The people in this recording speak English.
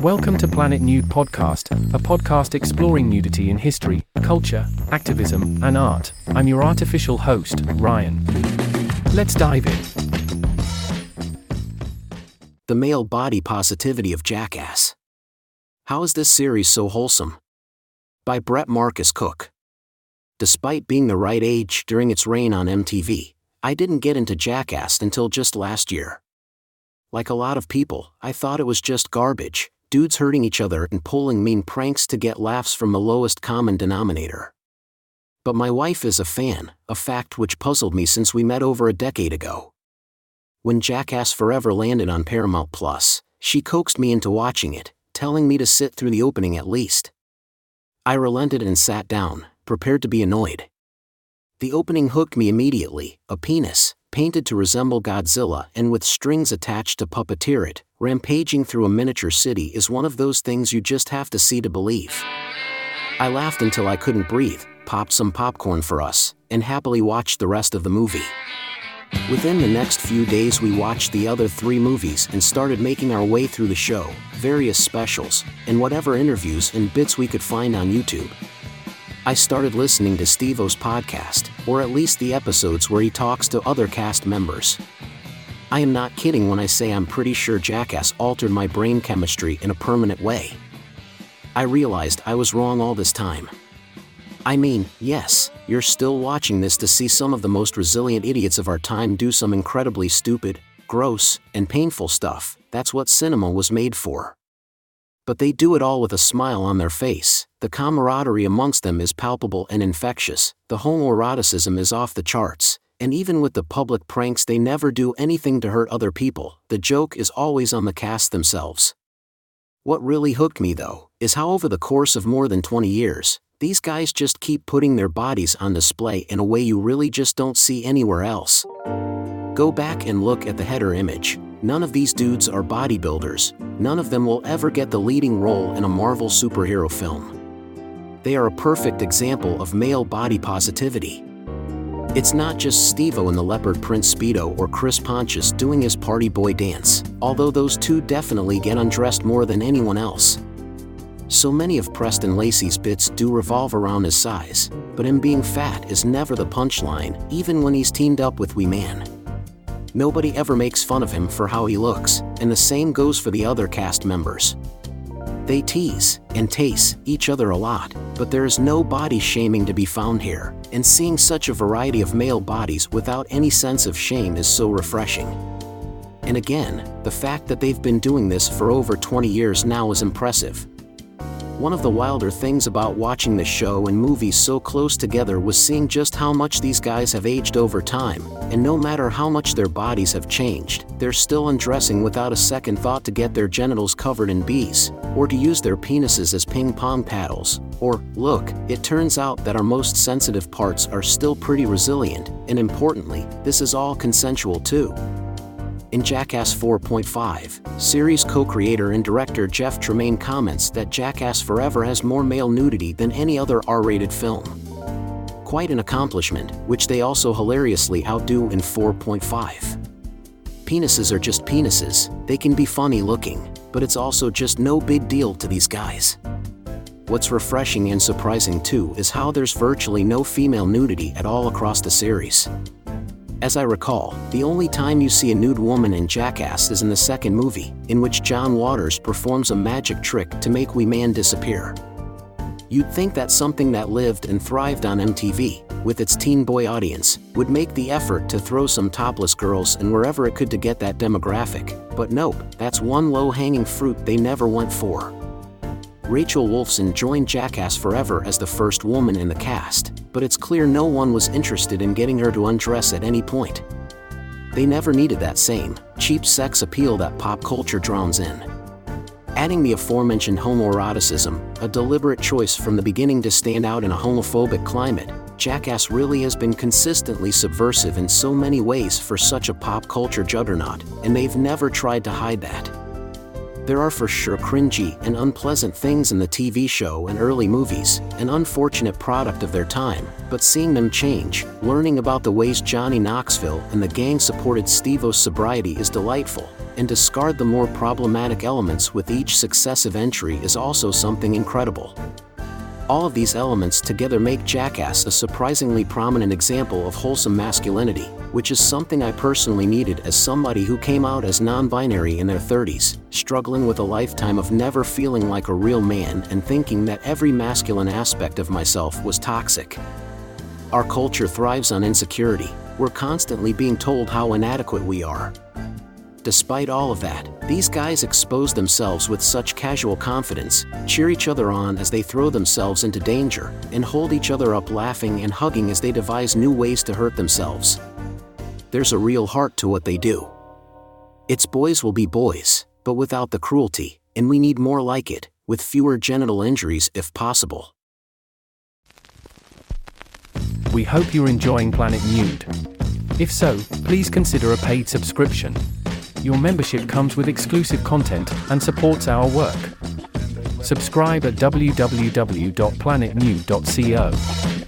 Welcome to Planet Nude Podcast, a podcast exploring nudity in history, culture, activism, and art. I'm your artificial host, Ryan. Let's dive in. The Male Body Positivity of Jackass. How is this series so wholesome? By Brett Marcus Cook. Despite being the right age during its reign on MTV, I didn't get into Jackass until just last year. Like a lot of people, I thought it was just garbage, dudes hurting each other and pulling mean pranks to get laughs from the lowest common denominator. But my wife is a fan, a fact which puzzled me since we met over a decade ago. When Jackass Forever landed on Paramount Plus, she coaxed me into watching it, telling me to sit through the opening at least. I relented and sat down, prepared to be annoyed. The opening hooked me immediately a penis, painted to resemble Godzilla and with strings attached to puppeteer it, rampaging through a miniature city is one of those things you just have to see to believe. I laughed until I couldn't breathe, popped some popcorn for us, and happily watched the rest of the movie. Within the next few days, we watched the other three movies and started making our way through the show, various specials, and whatever interviews and bits we could find on YouTube. I started listening to Steve-O's podcast, or at least the episodes where he talks to other cast members. I am not kidding when I say I'm pretty sure Jackass altered my brain chemistry in a permanent way. I realized I was wrong all this time. I mean, yes, you're still watching this to see some of the most resilient idiots of our time do some incredibly stupid, gross, and painful stuff. That's what cinema was made for. But they do it all with a smile on their face. The camaraderie amongst them is palpable and infectious. The homoeroticism is off the charts. And even with the public pranks, they never do anything to hurt other people. The joke is always on the cast themselves. What really hooked me, though, is how over the course of more than 20 years, these guys just keep putting their bodies on display in a way you really just don't see anywhere else. Go back and look at the header image. None of these dudes are bodybuilders, none of them will ever get the leading role in a Marvel superhero film. They are a perfect example of male body positivity. It's not just Steve-O in the leopard print Speedo or Chris Pontius doing his party boy dance, although those two definitely get undressed more than anyone else. So many of Preston Lacy's bits do revolve around his size, but him being fat is never the punchline, even when he's teamed up with Wee Man. Nobody ever makes fun of him for how he looks, and the same goes for the other cast members. They tease and taste each other a lot, but there is no body shaming to be found here, and seeing such a variety of male bodies without any sense of shame is so refreshing. And again, the fact that they've been doing this for over 20 years now is impressive. One of the wilder things about watching the show and movies so close together was seeing just how much these guys have aged over time, and no matter how much their bodies have changed, they're still undressing without a second thought to get their genitals covered in bees, or to use their penises as ping pong paddles. Or, look, it turns out that our most sensitive parts are still pretty resilient, and importantly, this is all consensual too. In Jackass 4.5, series co creator and director Jeff Tremaine comments that Jackass Forever has more male nudity than any other R rated film. Quite an accomplishment, which they also hilariously outdo in 4.5. Penises are just penises, they can be funny looking, but it's also just no big deal to these guys. What's refreshing and surprising too is how there's virtually no female nudity at all across the series. As I recall, the only time you see a nude woman in Jackass is in the second movie, in which John Waters performs a magic trick to make Wee Man disappear. You'd think that something that lived and thrived on MTV, with its teen boy audience, would make the effort to throw some topless girls in wherever it could to get that demographic, but nope, that's one low hanging fruit they never went for. Rachel Wolfson joined Jackass Forever as the first woman in the cast, but it's clear no one was interested in getting her to undress at any point. They never needed that same, cheap sex appeal that pop culture drowns in. Adding the aforementioned homoeroticism, a deliberate choice from the beginning to stand out in a homophobic climate, Jackass really has been consistently subversive in so many ways for such a pop culture juggernaut, and they've never tried to hide that. There are for sure cringy and unpleasant things in the TV show and early movies, an unfortunate product of their time, but seeing them change, learning about the ways Johnny Knoxville and the gang supported Steve-O's sobriety is delightful, and discard the more problematic elements with each successive entry is also something incredible. All of these elements together make Jackass a surprisingly prominent example of wholesome masculinity, which is something I personally needed as somebody who came out as non binary in their 30s, struggling with a lifetime of never feeling like a real man and thinking that every masculine aspect of myself was toxic. Our culture thrives on insecurity, we're constantly being told how inadequate we are, Despite all of that, these guys expose themselves with such casual confidence, cheer each other on as they throw themselves into danger, and hold each other up laughing and hugging as they devise new ways to hurt themselves. There's a real heart to what they do. It's boys will be boys, but without the cruelty, and we need more like it, with fewer genital injuries if possible. We hope you're enjoying Planet Nude. If so, please consider a paid subscription. Your membership comes with exclusive content and supports our work. Subscribe at www.planetnude.co.